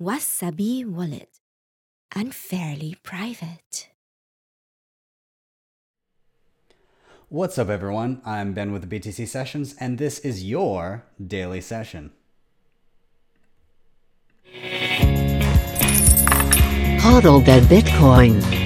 Wasabi Wallet. Unfairly private. What's up, everyone? I'm Ben with the BTC Sessions, and this is your daily session. Hodl the Bitcoin.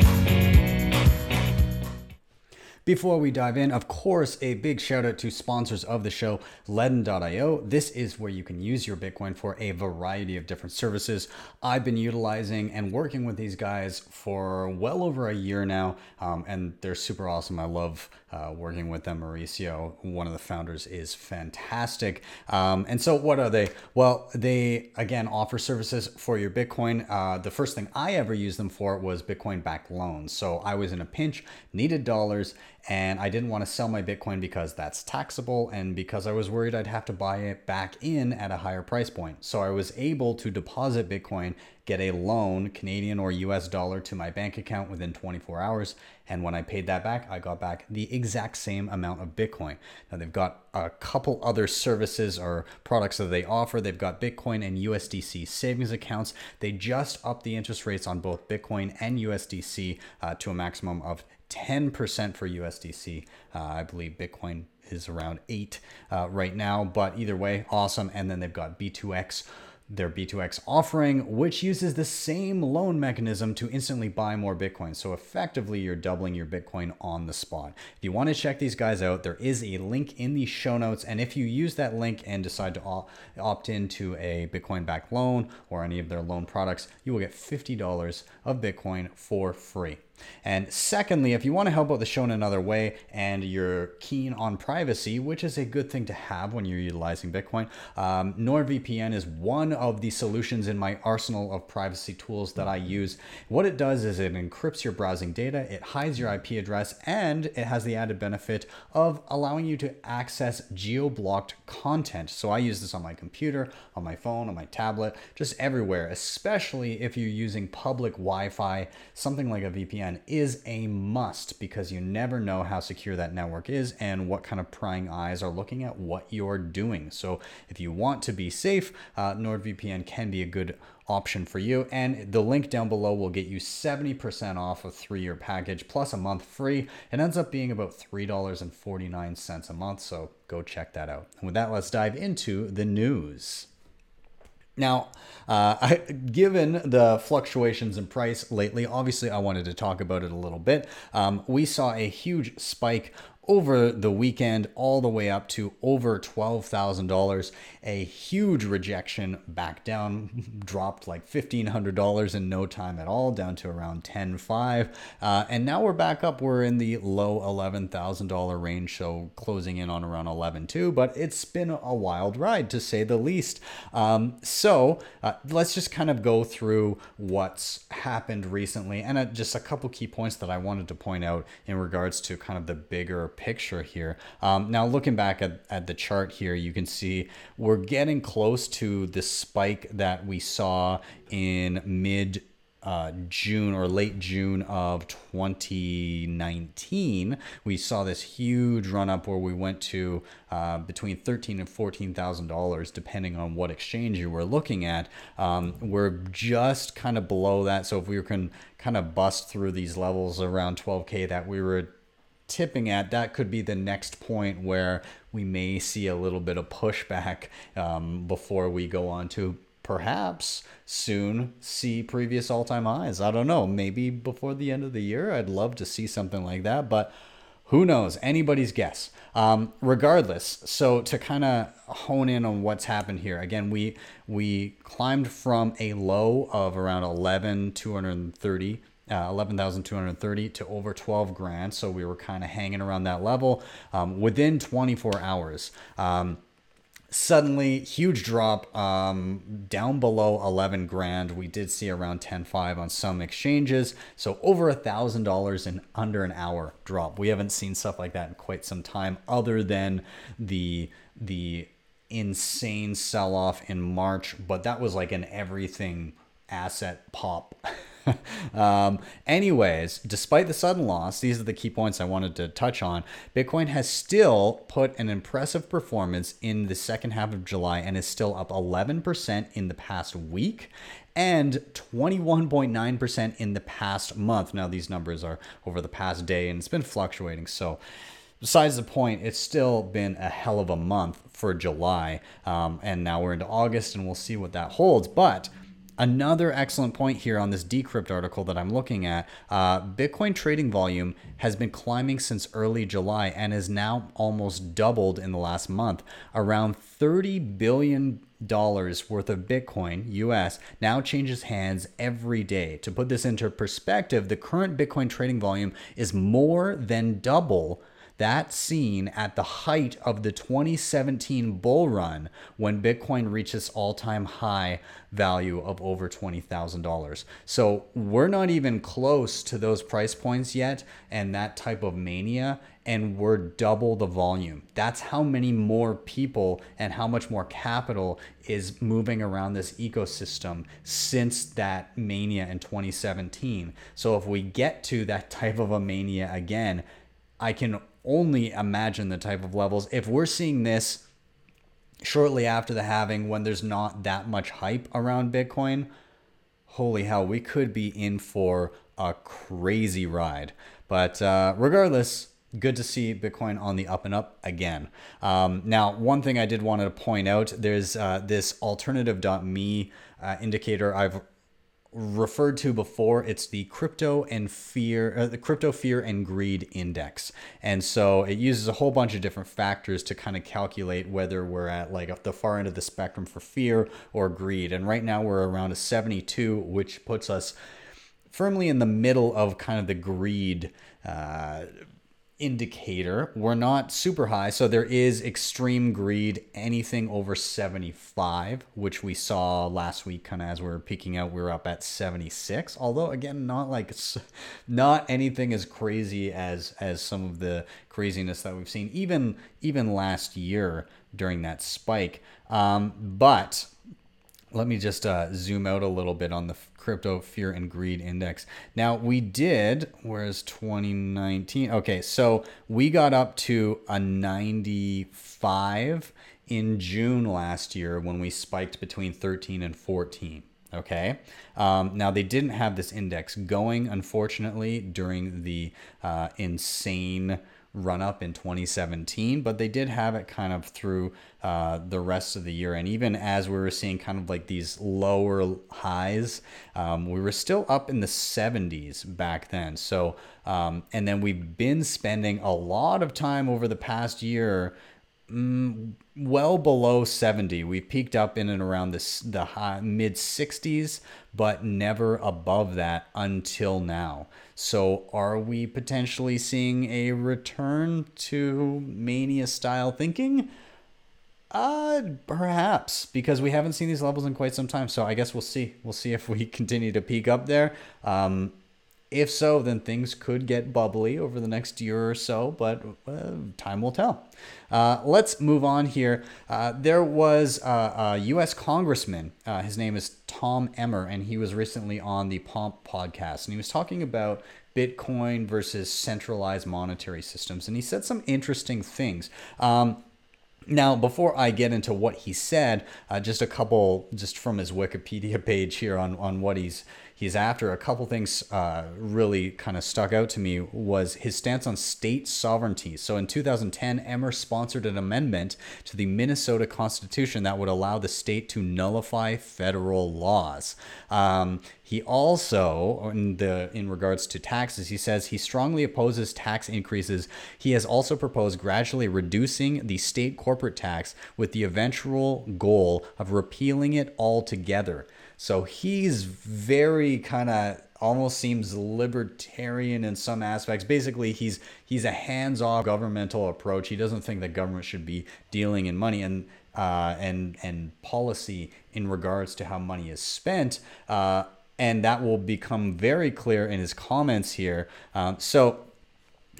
Before we dive in, of course, a big shout out to sponsors of the show, Ledn.io. This is where you can use your Bitcoin for a variety of different services. I've been utilizing and working with these guys for well over a year now, um, and they're super awesome. I love uh, working with them. Mauricio, one of the founders, is fantastic. Um, and so, what are they? Well, they again offer services for your Bitcoin. Uh, the first thing I ever used them for was Bitcoin backed loans. So, I was in a pinch, needed dollars and I didn't want to sell my Bitcoin because that's taxable and because I was worried I'd have to buy it back in at a higher price point. So I was able to deposit Bitcoin, get a loan, Canadian or US dollar, to my bank account within 24 hours. And when I paid that back, I got back the exact same amount of Bitcoin. Now they've got a couple other services or products that they offer. They've got Bitcoin and USDC savings accounts. They just upped the interest rates on both Bitcoin and USDC uh, to a maximum of 10% for USDC. Uh, I believe Bitcoin is around 8 uh, right now, but either way, awesome. And then they've got B2X their B2X offering, which uses the same loan mechanism to instantly buy more Bitcoin. So effectively, you're doubling your Bitcoin on the spot. If you want to check these guys out, there is a link in the show notes. And if you use that link and decide to opt into a Bitcoin backed loan or any of their loan products, you will get $50 of Bitcoin for free. And secondly, if you want to help out the show in another way and you're keen on privacy, which is a good thing to have when you're utilizing Bitcoin, um, NordVPN is one of the solutions in my arsenal of privacy tools that I use. What it does is it encrypts your browsing data, it hides your IP address, and it has the added benefit of allowing you to access geo blocked content. So I use this on my computer, on my phone, on my tablet, just everywhere, especially if you're using public Wi Fi, something like a VPN VPN is a must because you never know how secure that network is and what kind of prying eyes are looking at what you're doing. So if you want to be safe, uh, NordVPN can be a good option for you. And the link down below will get you 70% off a three year package plus a month free. It ends up being about $3.49 a month. So go check that out. And with that, let's dive into the news. Now, uh, I, given the fluctuations in price lately, obviously I wanted to talk about it a little bit. Um, we saw a huge spike over the weekend all the way up to over $12,000. A huge rejection back down, dropped like $1,500 in no time at all, down to around 10.5. Uh, and now we're back up. We're in the low $11,000 range, so closing in on around 11.2. But it's been a wild ride to say the least. Um, so uh, let's just kind of go through what's happened recently and uh, just a couple key points that I wanted to point out in regards to kind of the bigger picture here. Um, now, looking back at, at the chart here, you can see we're getting close to the spike that we saw in mid uh, June or late June of 2019, we saw this huge run up where we went to uh, between thirteen and fourteen thousand dollars, depending on what exchange you were looking at. Um, we're just kind of below that, so if we can kind of bust through these levels around 12k that we were tipping at, that could be the next point where we may see a little bit of pushback um, before we go on to perhaps soon see previous all time highs. I don't know. Maybe before the end of the year. I'd love to see something like that, but who knows? Anybody's guess. Um, regardless, so to kind of hone in on what's happened here, again, we we climbed from a low of around 11 230 uh, 11,230 to over 12 grand. So we were kind of hanging around that level um, within 24 hours. Um, suddenly, huge drop um, down below 11 grand. We did see around 10.5 on some exchanges. So over a thousand dollars in under an hour drop. We haven't seen stuff like that in quite some time, other than the the insane sell off in March. But that was like an everything asset pop um, anyways, despite the sudden loss, these are the key points I wanted to touch on. Bitcoin has still put an impressive performance in the second half of July and is still up 11% in the past week and 21.9% in the past month. Now, these numbers are over the past day and it's been fluctuating. So, besides the point, it's still been a hell of a month for July. Um, and now we're into August and we'll see what that holds. But Another excellent point here on this Decrypt article that I'm looking at uh, Bitcoin trading volume has been climbing since early July and is now almost doubled in the last month. Around $30 billion worth of Bitcoin US now changes hands every day. To put this into perspective, the current Bitcoin trading volume is more than double that seen at the height of the 2017 bull run when Bitcoin reached its all time high value of over $20,000. So we're not even close to those price points yet and that type of mania, and we're double the volume. That's how many more people and how much more capital is moving around this ecosystem since that mania in 2017. So if we get to that type of a mania again, I can only imagine the type of levels. If we're seeing this shortly after the halving when there's not that much hype around Bitcoin, holy hell, we could be in for a crazy ride. But uh, regardless, good to see Bitcoin on the up and up again. Um, now, one thing I did want to point out there's uh, this alternative.me uh, indicator I've referred to before it's the crypto and fear uh, the crypto fear and greed index. And so it uses a whole bunch of different factors to kind of calculate whether we're at like the far end of the spectrum for fear or greed. And right now we're around a 72 which puts us firmly in the middle of kind of the greed uh, indicator. We're not super high, so there is extreme greed, anything over 75, which we saw last week kind of as we were peeking out, we were up at 76. Although again, not like not anything as crazy as as some of the craziness that we've seen even even last year during that spike. Um, but let me just uh, zoom out a little bit on the crypto fear and greed index. Now we did, whereas 2019, okay, so we got up to a 95 in June last year when we spiked between 13 and 14. Okay. Um, now they didn't have this index going, unfortunately, during the uh, insane run up in 2017, but they did have it kind of through uh, the rest of the year. And even as we were seeing kind of like these lower highs, um, we were still up in the 70s back then. So, um, and then we've been spending a lot of time over the past year. Mm, well below 70. We peaked up in and around this the high, mid 60s, but never above that until now. So, are we potentially seeing a return to mania style thinking? Uh, perhaps because we haven't seen these levels in quite some time. So I guess we'll see. We'll see if we continue to peak up there. Um, if so, then things could get bubbly over the next year or so, but uh, time will tell. Uh, let's move on here. Uh, there was a, a U.S. congressman. Uh, his name is Tom Emmer, and he was recently on the Pomp podcast, and he was talking about Bitcoin versus centralized monetary systems, and he said some interesting things. Um, now, before I get into what he said, uh, just a couple, just from his Wikipedia page here on, on what he's he's after. A couple things uh, really kind of stuck out to me was his stance on state sovereignty. So in 2010, Emmer sponsored an amendment to the Minnesota Constitution that would allow the state to nullify federal laws. Um, he also, in the in regards to taxes, he says he strongly opposes tax increases. He has also proposed gradually reducing the state corporate tax with the eventual goal of repealing it altogether. So he's very kind of almost seems libertarian in some aspects. Basically, he's he's a hands-off governmental approach. He doesn't think that government should be dealing in money and uh, and and policy in regards to how money is spent. Uh, and that will become very clear in his comments here. Um, so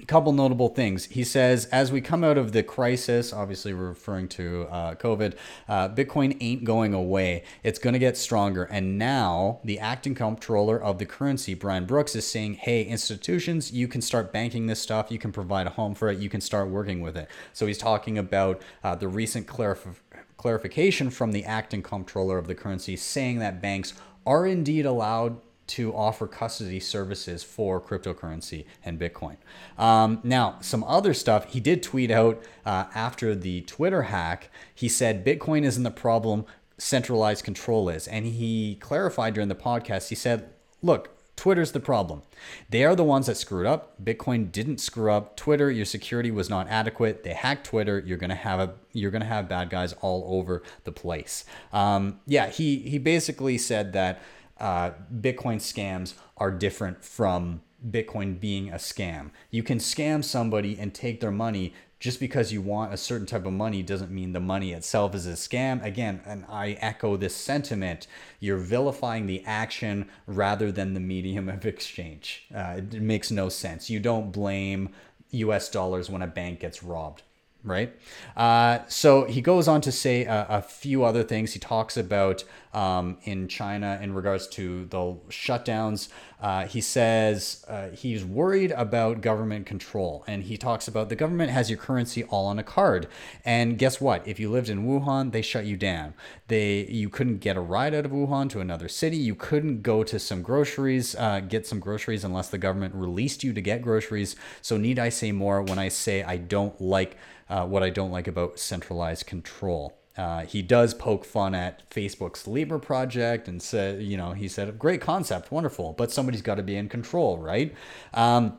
couple notable things. He says, as we come out of the crisis, obviously referring to uh, COVID, uh, Bitcoin ain't going away. It's going to get stronger. And now the acting comptroller of the currency, Brian Brooks, is saying, hey, institutions, you can start banking this stuff. You can provide a home for it. You can start working with it. So he's talking about uh, the recent clarif- clarification from the acting comptroller of the currency saying that banks are indeed allowed to offer custody services for cryptocurrency and Bitcoin. Um, now, some other stuff he did tweet out uh, after the Twitter hack. He said Bitcoin isn't the problem, centralized control is. And he clarified during the podcast, he said, look, Twitter's the problem. They are the ones that screwed up. Bitcoin didn't screw up. Twitter, your security was not adequate. They hacked Twitter. You're gonna have a you're gonna have bad guys all over the place. Um, yeah, he he basically said that uh, Bitcoin scams are different from Bitcoin being a scam. You can scam somebody and take their money just because you want a certain type of money doesn't mean the money itself is a scam. Again, and I echo this sentiment you're vilifying the action rather than the medium of exchange. Uh, it makes no sense. You don't blame US dollars when a bank gets robbed right? Uh, so he goes on to say a, a, few other things. He talks about um, in China in regards to the shutdowns. Uh, he says uh, he's worried about government control, and he talks about the government has your currency all on a card. And guess what? If you lived in Wuhan, they shut you down. They you couldn't get a ride out of Wuhan to another city. You couldn't go to some groceries, uh, get some groceries unless the government released you to get groceries. So need I say more when I say I don't like uh, what I don't like about centralized control. Uh, he does poke fun at Facebook's Libra project and said, you know, he said, great concept, wonderful, but somebody's got to be in control, right? Um,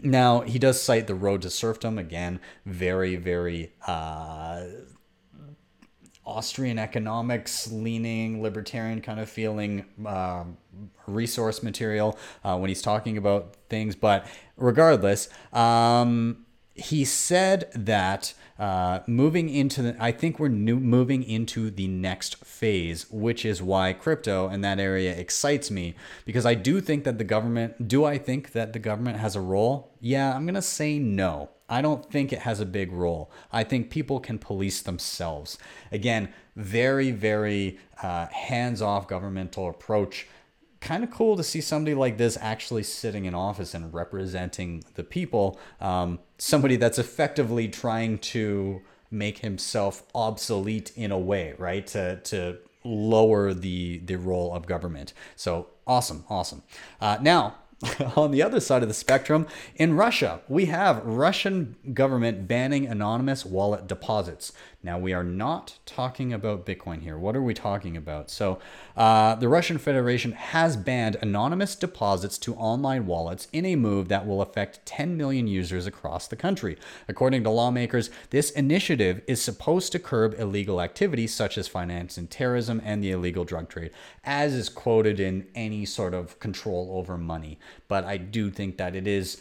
now, he does cite the road to serfdom again, very, very uh, Austrian economics leaning, libertarian kind of feeling um, resource material uh, when he's talking about things. But regardless, um, he said that uh, moving into the, I think we're new, moving into the next phase, which is why crypto and that area excites me because I do think that the government, do I think that the government has a role? Yeah, I'm going to say no. I don't think it has a big role. I think people can police themselves. Again, very, very uh, hands off governmental approach kind of cool to see somebody like this actually sitting in office and representing the people. Um, somebody that's effectively trying to make himself obsolete in a way, right? To to lower the the role of government. So awesome, awesome. Uh, now on the other side of the spectrum, in Russia, we have Russian government banning anonymous wallet deposits. Now, we are not talking about Bitcoin here. What are we talking about? So, uh, the Russian Federation has banned anonymous deposits to online wallets in a move that will affect 10 million users across the country. According to lawmakers, this initiative is supposed to curb illegal activities such as financing terrorism and the illegal drug trade, as is quoted in any sort of control over money. But I do think that it is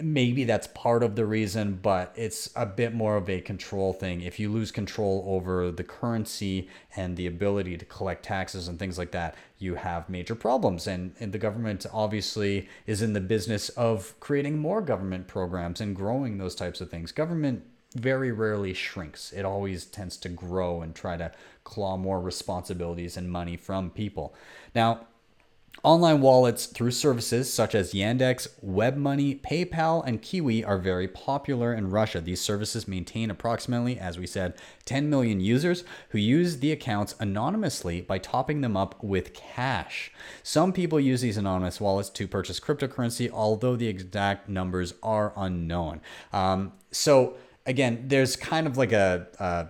maybe that's part of the reason, but it's a bit more of a control thing. If you lose control over the currency and the ability to collect taxes and things like that, you have major problems. And, and the government obviously is in the business of creating more government programs and growing those types of things. Government very rarely shrinks, it always tends to grow and try to claw more responsibilities and money from people. Now, Online wallets through services such as Yandex, WebMoney, PayPal, and QIWI are very popular in Russia. These services maintain approximately, as we said, 10 million users who use the accounts anonymously by topping them up with cash. Some people use these anonymous wallets to purchase cryptocurrency, although the exact numbers are unknown. Um, so, again, there's kind of like a, a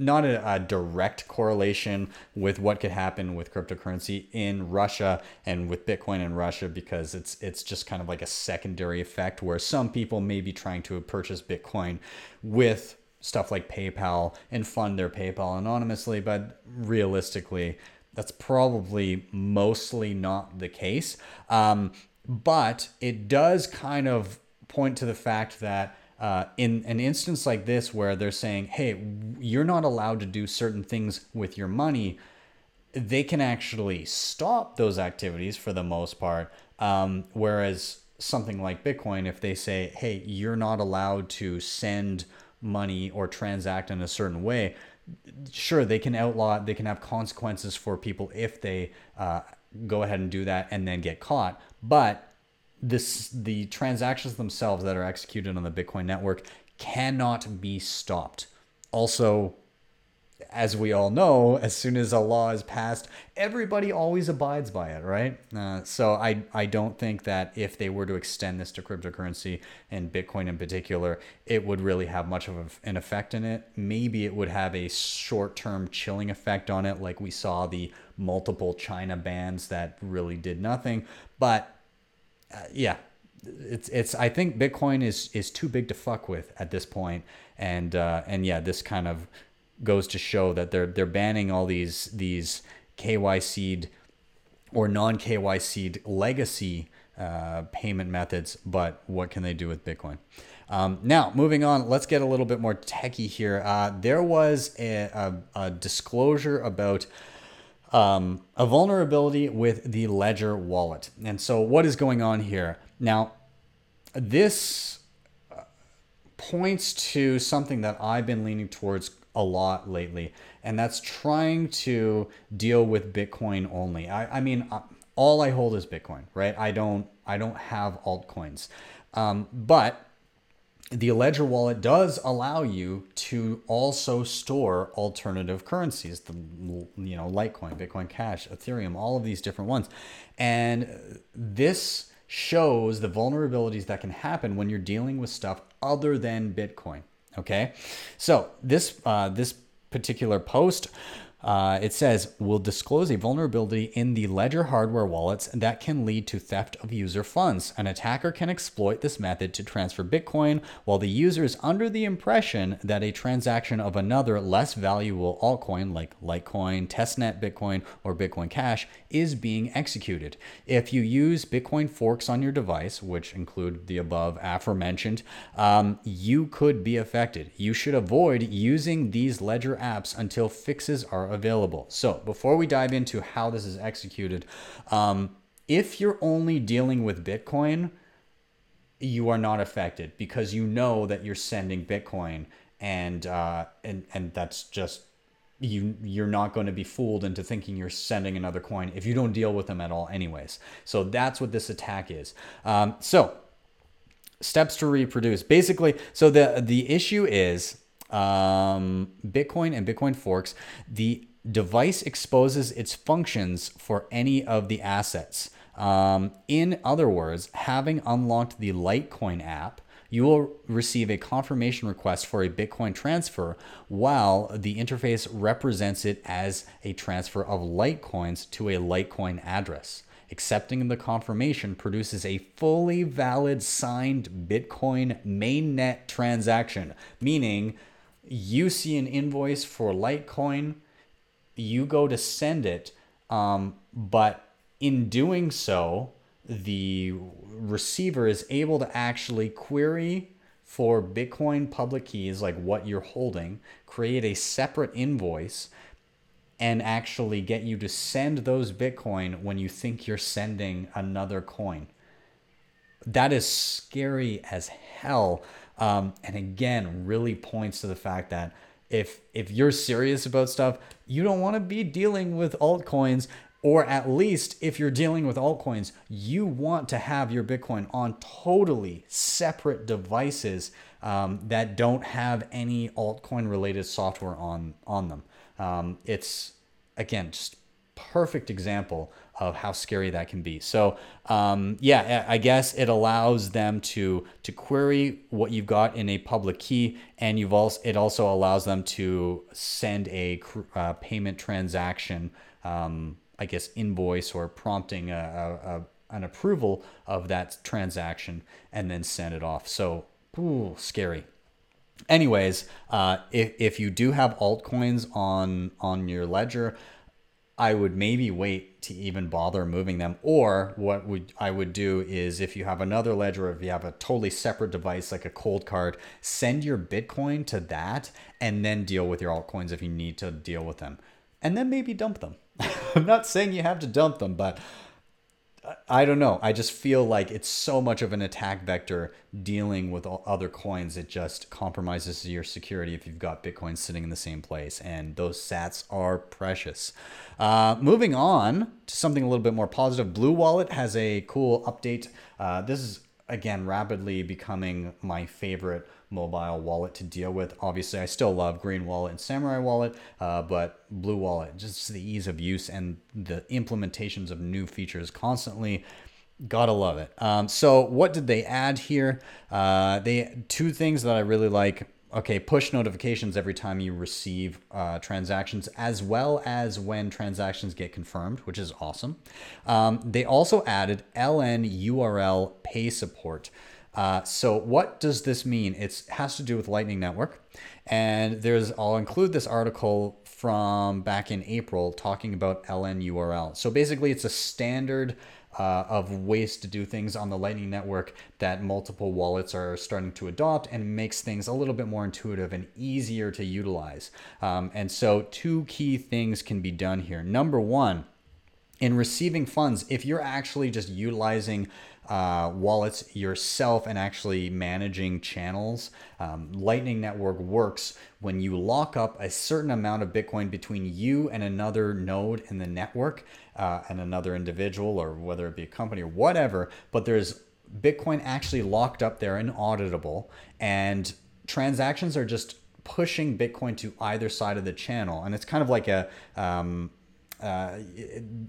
not a, a, direct correlation with what could happen with cryptocurrency in Russia and with Bitcoin in Russia because it's it's just kind of like a secondary effect where some people may be trying to purchase Bitcoin with stuff like PayPal and fund their PayPal anonymously, but realistically, that's probably mostly not the case. Um, but it does kind of point to the fact that uh, in an instance like this where they're saying, hey, you're not allowed to do certain things with your money, they can actually stop those activities for the most part Um, whereas something like Bitcoin, if they say, hey, you're not allowed to send money or transact in a certain way, sure, they can outlaw, they can have consequences for people if they uh, go ahead and do that and then get caught. But this the transactions themselves that are executed on the Bitcoin network cannot be stopped. Also, as we all know, as soon as a law is passed, everybody always abides by it, right? Uh, so I, I don't think that if they were to extend this to cryptocurrency and Bitcoin in particular, it would really have much of an effect in it. Maybe it would have a short term chilling effect on it, like we saw the multiple China bans that really did nothing. But uh, yeah, it's it's I think Bitcoin is is too big to fuck with at this point, and uh, and yeah, this kind of goes to show that they're they're banning all these these KYC or non KYC legacy uh, payment methods, but what can they do with Bitcoin? Um, now, moving on, let's get a little bit more techie here. Uh, there was a, a, a disclosure about um, a vulnerability with the Ledger wallet. And so, what is going on here? Now, this uh, points to something that I've been leaning towards a lot lately, and that's trying to deal with Bitcoin only. I, I mean, uh, all I hold is Bitcoin, right? I don't I don't have altcoins, um, but the Ledger wallet does allow you to also store alternative currencies, the you know Litecoin, Bitcoin Cash, Ethereum, all of these different ones, and this shows the vulnerabilities that can happen when you're dealing with stuff other than Bitcoin. Okay, so this uh, this particular post. Uh, it says, will disclose a vulnerability in the Ledger hardware wallets that can lead to theft of user funds. An attacker can exploit this method to transfer Bitcoin while the user is under the impression that a transaction of another less valuable altcoin like Litecoin, testnet Bitcoin, or Bitcoin Cash is being executed. If you use Bitcoin forks on your device, which include the above aforementioned, um, you could be affected. You should avoid using these Ledger apps until fixes are available. So before we dive into how this is executed, um, if you're only dealing with Bitcoin, you are not affected because you know that you're sending Bitcoin, and uh, and and that's just you you're not going to be fooled into thinking you're sending another coin if you don't deal with them at all anyways. So that's what this attack is. Um, so steps to reproduce. Basically so the the issue is um, Bitcoin and Bitcoin forks, the device exposes its functions for any of the assets. Um, in other words, having unlocked the Litecoin app, you will receive a confirmation request for a Bitcoin transfer while the interface represents it as a transfer of Litecoins to a Litecoin address. Accepting the confirmation produces a fully valid signed Bitcoin mainnet transaction, meaning you see an invoice for Litecoin, you go to send it, um, but in doing so, the receiver is able to actually query for Bitcoin public keys, like what you're holding, create a separate invoice, and actually get you to send those Bitcoin when you think you're sending another coin. That is scary as hell um, and again, really points to the fact that if if you're serious about stuff, you don't want to be dealing with altcoins or at least if you're dealing with altcoins, you want to have your Bitcoin on totally separate devices um, that don't have any altcoin related software on on them. Um, it's again just perfect example of how scary that can be. So um, yeah, I guess it allows them to to query what you've got in a public key, and you've also it also allows them to send a uh, payment transaction, um, I guess invoice or prompting a, a, a, an approval of that transaction, and then send it off. So ooh, scary anyways uh, if, if you do have altcoins on on your ledger I would maybe wait to even bother moving them. Or what would I would do is if you have another ledger, if you have a totally separate device like a Coldcard, send your Bitcoin to that and then deal with your altcoins if you need to deal with them. And then maybe dump them. I'm not saying you have to dump them, but I don't know. I just feel like it's so much of an attack vector dealing with other coins. It just compromises your security if you've got Bitcoin sitting in the same place, and those sats are precious. Uh, moving on to something a little bit more positive, Blue Wallet has a cool update. Uh, this is again rapidly becoming my favorite mobile wallet to deal with. Obviously, I still love Green Wallet and Samurai Wallet, uh, but Blue Wallet, just the ease of use and the implementations of new features constantly. Gotta love it. Um, so, what did they add here? Uh, they two things that I really like okay, push notifications every time you receive uh, transactions, as well as when transactions get confirmed, which is awesome. Um, they also added LN URL pay support. Uh, so what does this mean? It has to do with Lightning Network, and there's I'll include this article from back in April talking about LNURL. So basically, it's a standard. Uh, of ways to do things on the Lightning Network that multiple wallets are starting to adopt and makes things a little bit more intuitive and easier to utilize. Um, and so, two key things can be done here. Number one, in receiving funds, if you're actually just utilizing uh, wallets yourself and actually managing channels. Um, Lightning Network works when you lock up a certain amount of Bitcoin between you and another node in the network uh, and another individual, or whether it be a company or whatever. But there's Bitcoin actually locked up there and auditable, and transactions are just pushing Bitcoin to either side of the channel. And it's kind of like a um, uh,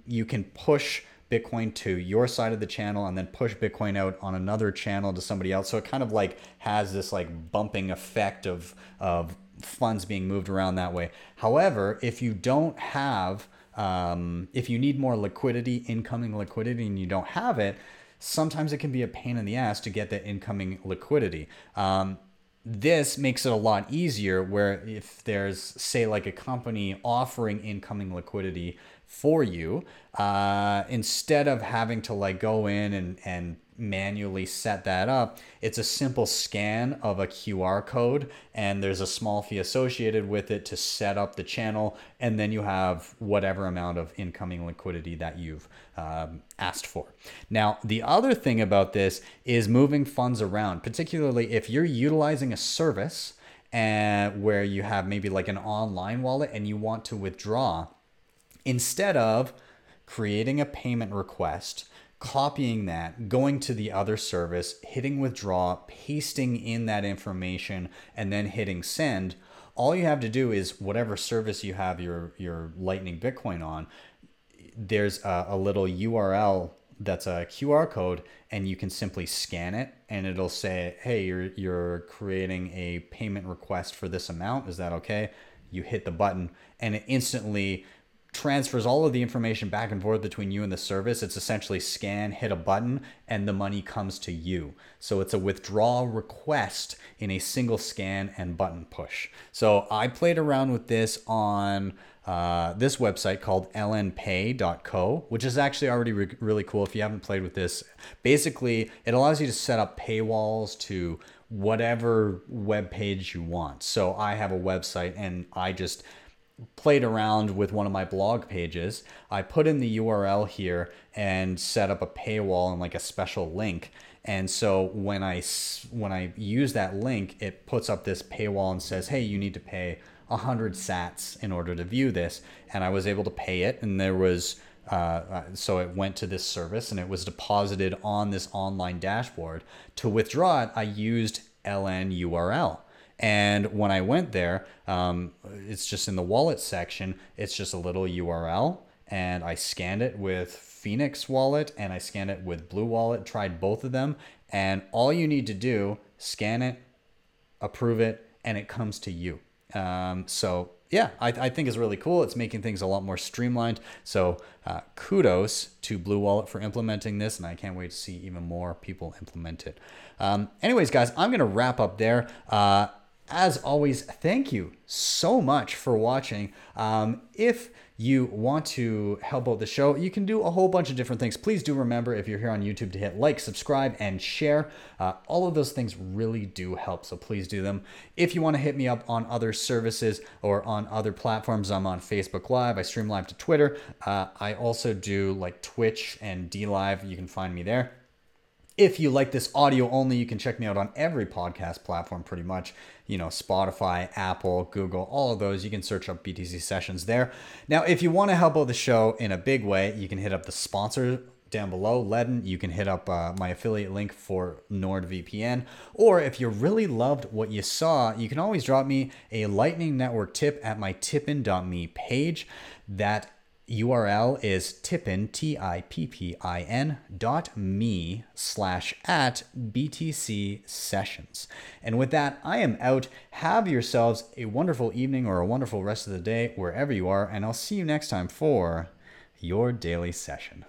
you can push Bitcoin to your side of the channel and then push Bitcoin out on another channel to somebody else. So it kind of like has this like bumping effect of of funds being moved around that way. However, if you don't have um, if you need more liquidity, incoming liquidity, and you don't have it, sometimes it can be a pain in the ass to get that incoming liquidity. Um, this makes it a lot easier where if there's say like a company offering incoming liquidity for you uh, instead of having to like go in and, and manually set that up it's a simple scan of a qr code and there's a small fee associated with it to set up the channel and then you have whatever amount of incoming liquidity that you've um, asked for. Now the other thing about this is moving funds around particularly if you're utilizing a service and where you have maybe like an online wallet and you want to withdraw instead of creating a payment request, copying that, going to the other service, hitting withdraw, pasting in that information, and then hitting send. All you have to do is whatever service you have your, your Lightning Bitcoin on, there's a, a little URL that's a QR code and you can simply scan it and it'll say, "Hey, you're you're creating a payment request for this amount. Is that okay?" You hit the button and it instantly transfers all of the information back and forth between you and the service. It's essentially scan, hit a button, and the money comes to you. So it's a withdrawal request in a single scan and button push. So I played around with this on uh, this website called lnpay.co, which is actually already re- really cool. If you haven't played with this, basically it allows you to set up paywalls to whatever web page you want. So I have a website and I just played around with one of my blog pages. I put in the URL here and set up a paywall and like a special link. And so when I when I use that link, it puts up this paywall and says, "Hey, you need to pay 100 sats in order to view this." And I was able to pay it and there was uh, uh, so it went to this service and it was deposited on this online dashboard. To withdraw it, I used LNURL. And when I went there, um, it's just in the wallet section, it's just a little URL. And I scanned it with Phoenix Wallet and I scanned it with Blue Wallet, tried both of them. And all you need to do, scan it, approve it, and it comes to you. Um, so yeah, I, I, think is really cool. It's making things a lot more streamlined. So uh, kudos to Blue Wallet for implementing this, and I can't wait to see even more people implement it. Um, anyways, guys, I'm gonna wrap up there. Uh, as always, thank you so much for watching. Um, if you want to help out the show, you can do a whole bunch of different things. Please do remember if you're here on YouTube to hit like, subscribe, and share. Uh, all of those things really do help, so please do them. If you want to hit me up on other services or on other platforms, I'm on Facebook Live. I stream live to Twitter. Uh, I also do like Twitch and DLive. You can find me there. If you like this audio only, you can check me out on every podcast platform pretty much. You know, Spotify, Apple, Google, all of those. You can search up BTC sessions there. Now, if you want to help out the show in a big way, you can hit up the sponsor down below, Ledn. You can hit up uh, my affiliate link for NordVPN. Or if you really loved what you saw, you can always drop me a Lightning Network tip at my tippin.me page. That URL is tippin, T-I-P-P-I-N dot me slash at BTC sessions. And with that, I am out. Have yourselves a wonderful evening or a wonderful rest of the day wherever you are, and I'll see you next time for your daily session.